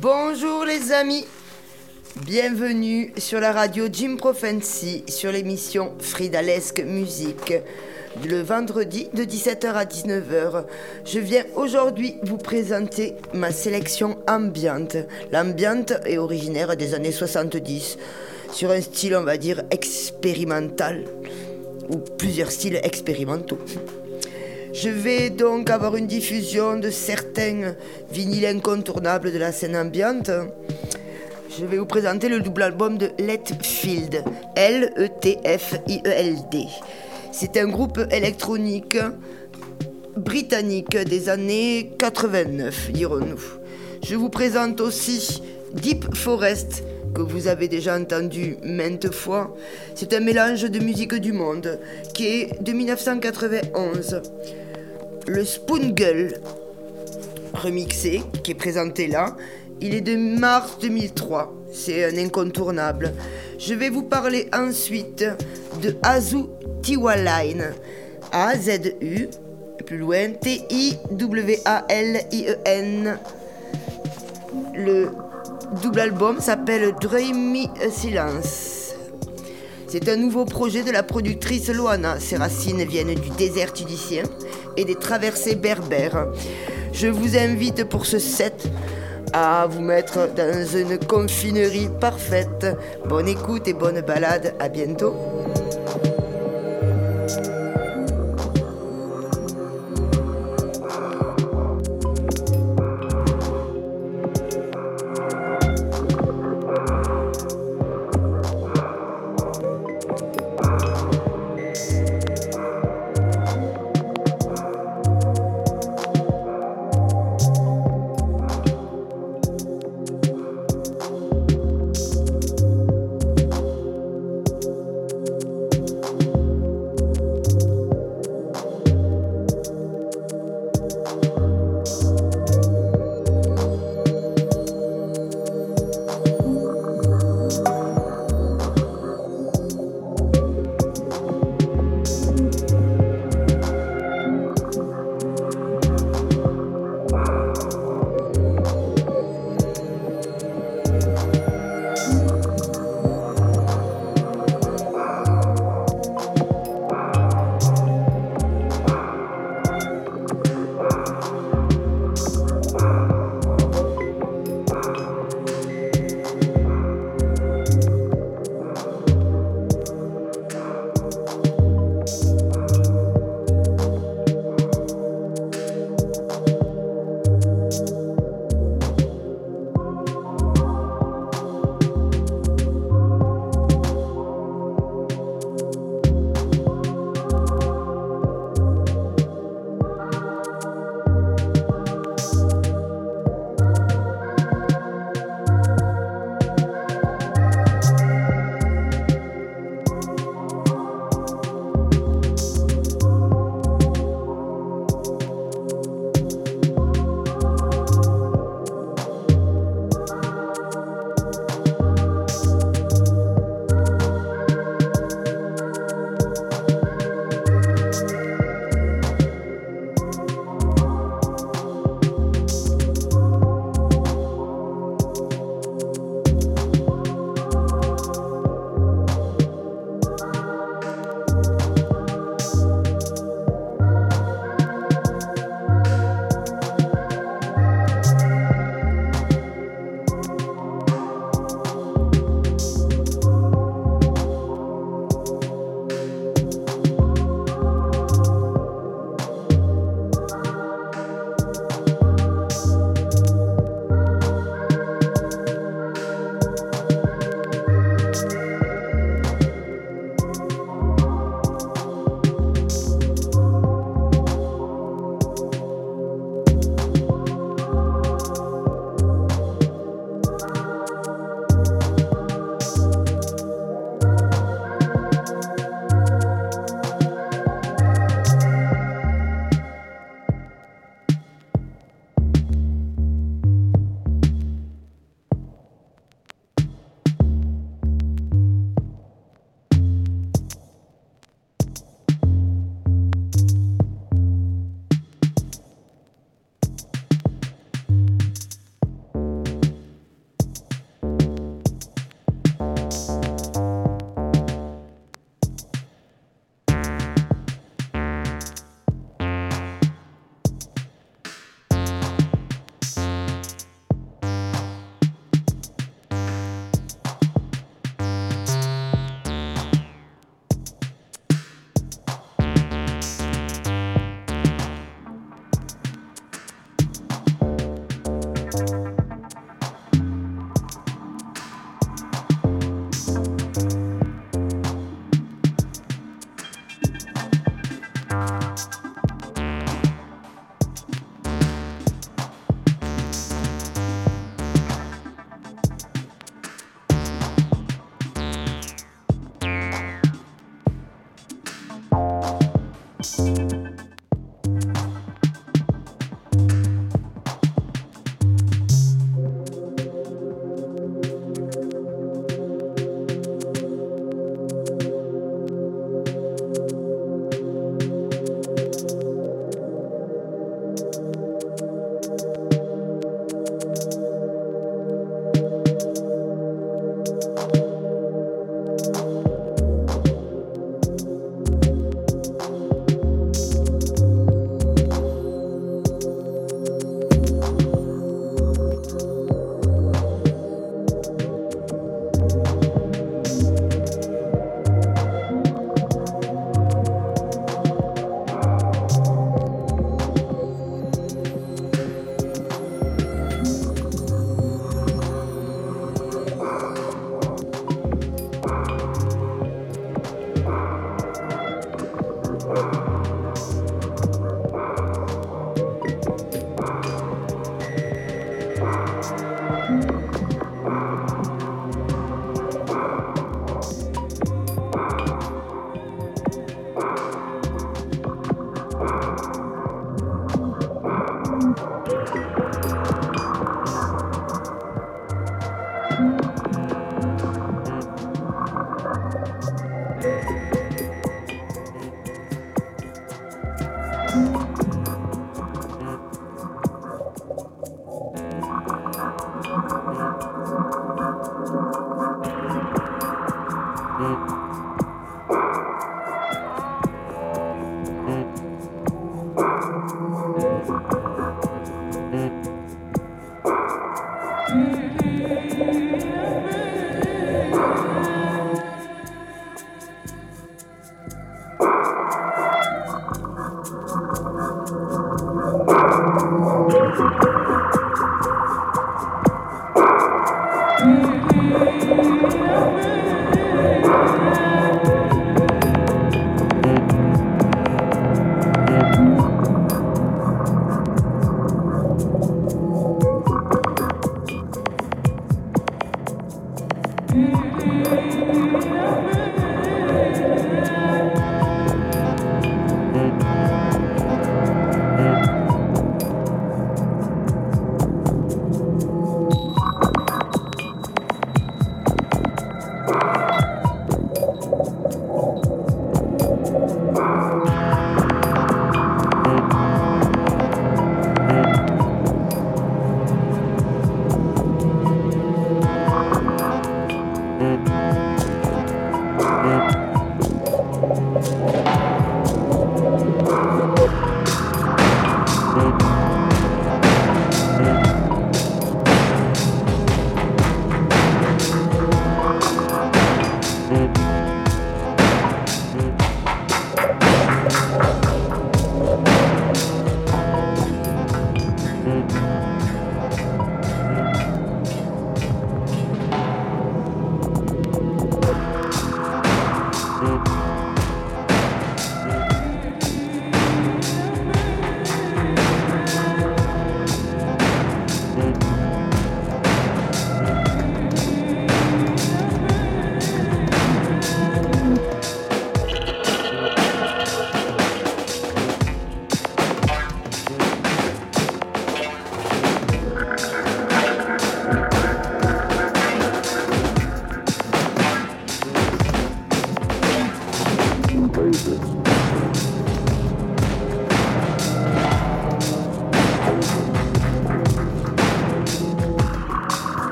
Bonjour les amis, bienvenue sur la radio Jim Prophecy sur l'émission Fridalesque Musique le vendredi de 17h à 19h. Je viens aujourd'hui vous présenter ma sélection ambiante. L'ambiante est originaire des années 70 sur un style on va dire expérimental ou plusieurs styles expérimentaux. Je vais donc avoir une diffusion de certains vinyles incontournables de la scène ambiante. Je vais vous présenter le double album de Letfield, L-E-T-F-I-E-L-D. C'est un groupe électronique britannique des années 89, dirons-nous. Je vous présente aussi Deep Forest, que vous avez déjà entendu maintes fois. C'est un mélange de musique du monde qui est de 1991 le Spoon remixé qui est présenté là. Il est de mars 2003. C'est un incontournable. Je vais vous parler ensuite de Azu Tiwaline. A-Z-U, plus loin, T-I-W-A-L-I-E-N. Le double album s'appelle Dreamy Silence. C'est un nouveau projet de la productrice Loana. Ses racines viennent du désert tudicien et des traversées berbères. Je vous invite pour ce set à vous mettre dans une confinerie parfaite. Bonne écoute et bonne balade. À bientôt.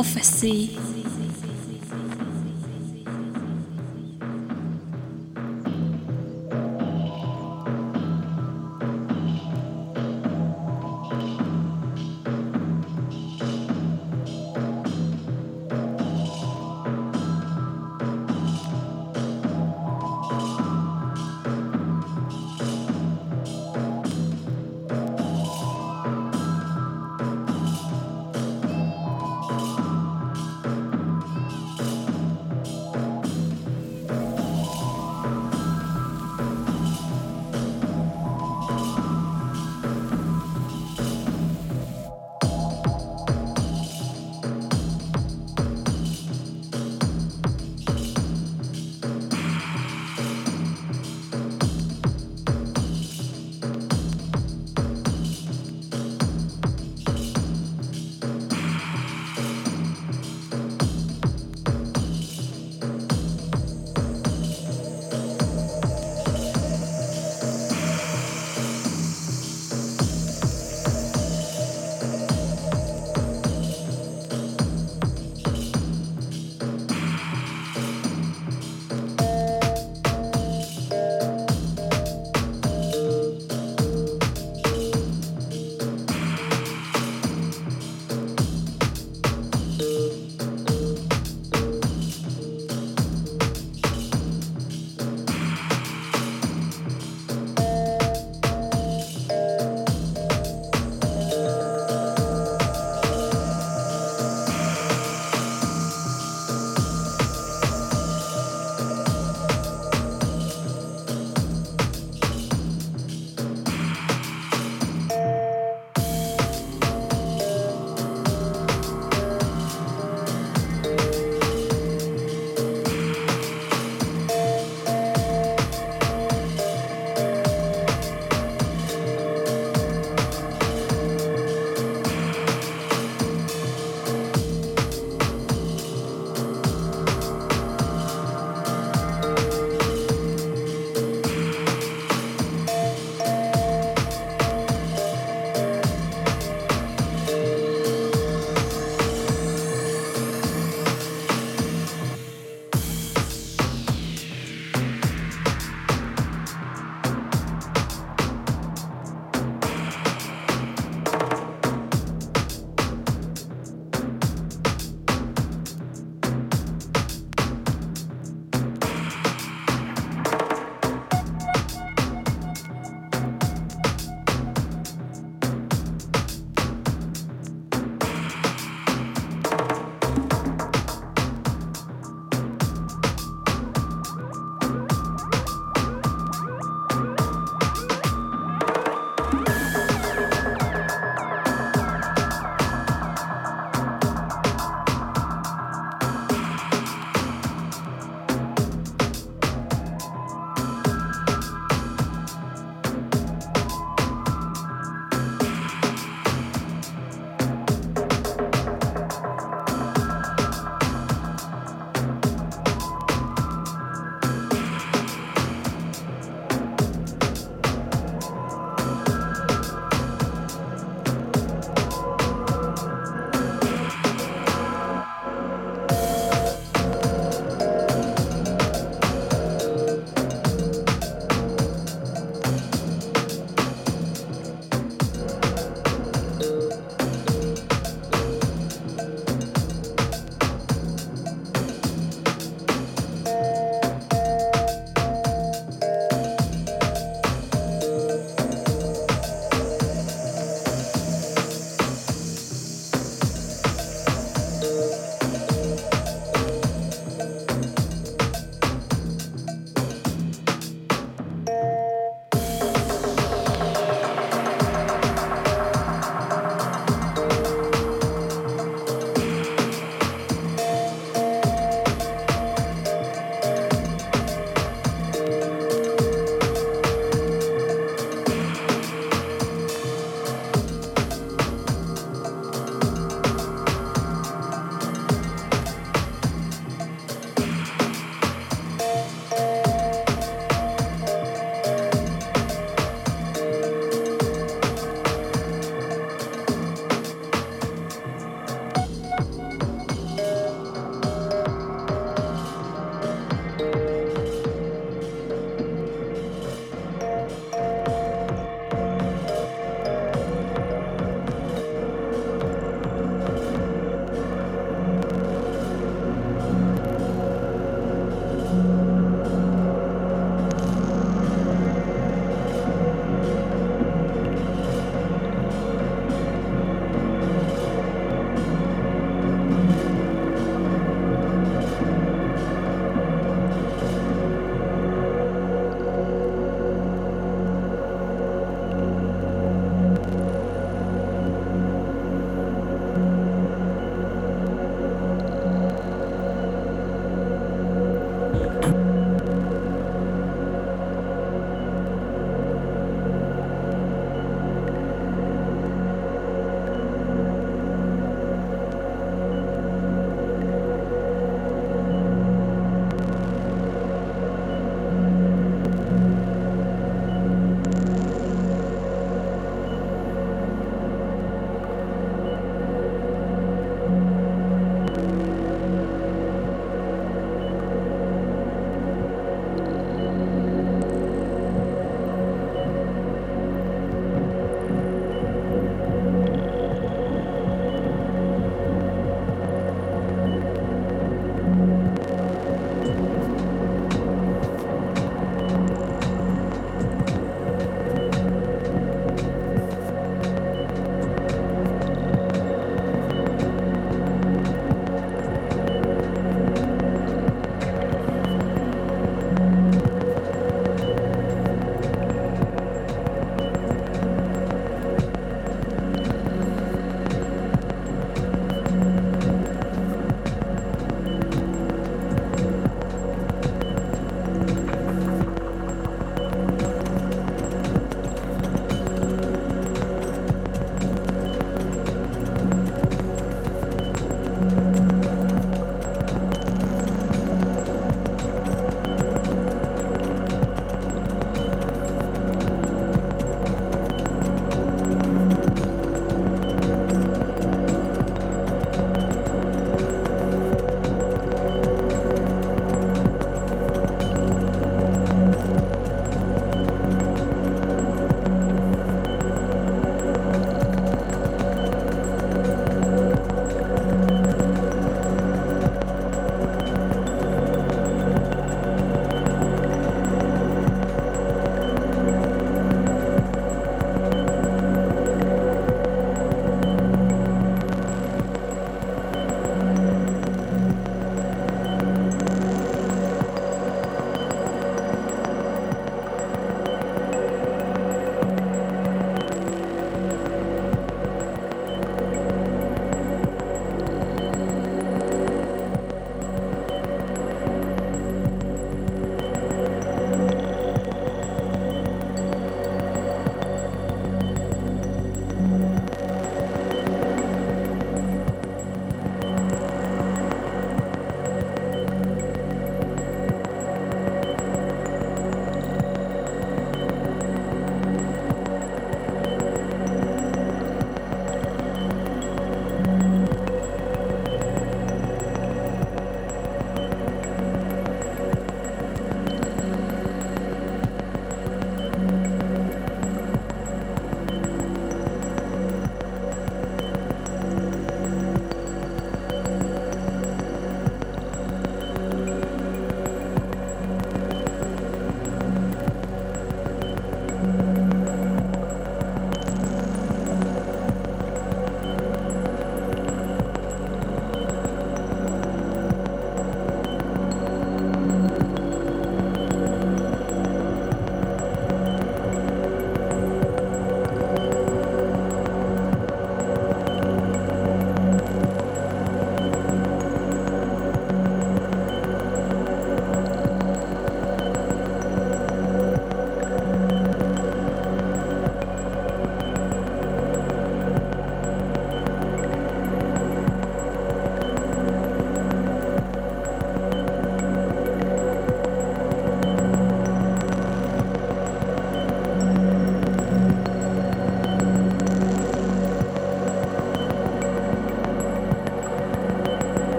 Prophecy.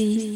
Prophecy.